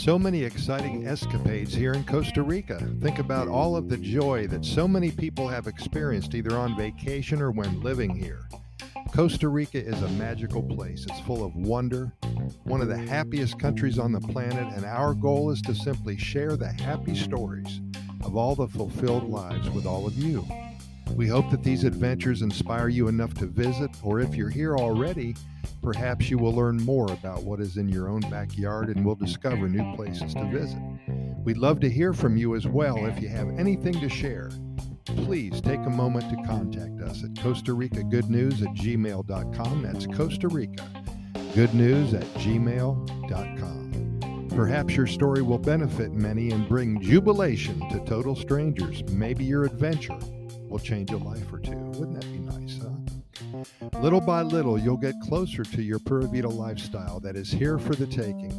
So many exciting escapades here in Costa Rica. Think about all of the joy that so many people have experienced either on vacation or when living here. Costa Rica is a magical place. It's full of wonder, one of the happiest countries on the planet, and our goal is to simply share the happy stories of all the fulfilled lives with all of you. We hope that these adventures inspire you enough to visit, or if you're here already, perhaps you will learn more about what is in your own backyard and will discover new places to visit. We'd love to hear from you as well if you have anything to share. Please take a moment to contact us at Costa Rica Good News at gmail.com. That's Costa Rica Good News at gmail.com. Perhaps your story will benefit many and bring jubilation to total strangers. Maybe your adventure will change a life or two. Wouldn't that be nice, huh? Little by little, you'll get closer to your Pura Vida lifestyle that is here for the taking.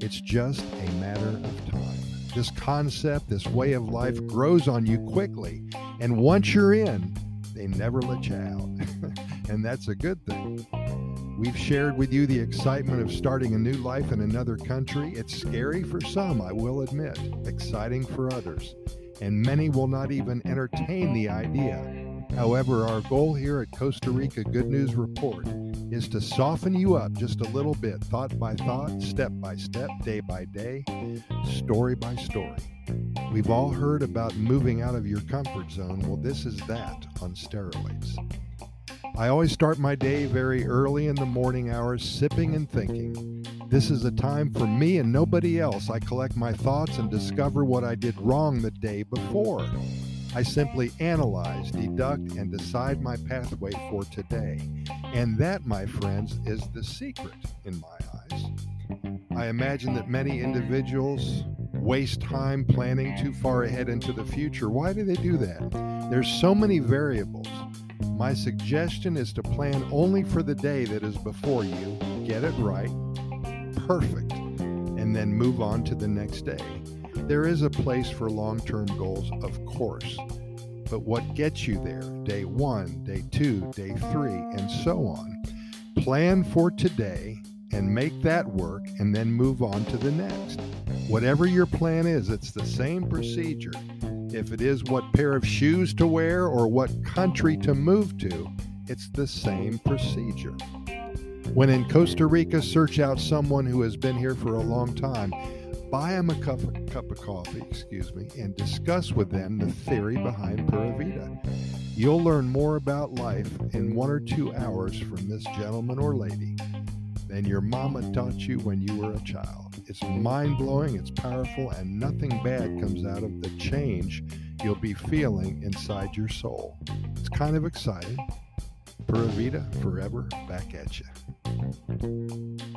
It's just a matter of time. This concept, this way of life grows on you quickly. And once you're in, they never let you out. and that's a good thing. We've shared with you the excitement of starting a new life in another country. It's scary for some, I will admit, exciting for others and many will not even entertain the idea. However, our goal here at Costa Rica Good News Report is to soften you up just a little bit, thought by thought, step by step, day by day, story by story. We've all heard about moving out of your comfort zone. Well, this is that on steroids. I always start my day very early in the morning hours, sipping and thinking. This is a time for me and nobody else. I collect my thoughts and discover what I did wrong the day before. I simply analyze, deduct, and decide my pathway for today. And that, my friends, is the secret in my eyes. I imagine that many individuals waste time planning too far ahead into the future. Why do they do that? There's so many variables. My suggestion is to plan only for the day that is before you, get it right, perfect, and then move on to the next day. There is a place for long term goals, of course, but what gets you there, day one, day two, day three, and so on. Plan for today and make that work, and then move on to the next. Whatever your plan is, it's the same procedure if it is what pair of shoes to wear or what country to move to, it's the same procedure. When in Costa Rica, search out someone who has been here for a long time. Buy them a cup, of, cup of coffee, excuse me, and discuss with them the theory behind Pura Vida. You'll learn more about life in one or two hours from this gentleman or lady than your mama taught you when you were a child. It's mind blowing, it's powerful, and nothing bad comes out of the change you'll be feeling inside your soul. It's kind of exciting. Pura Vida, forever back at you. Thank you.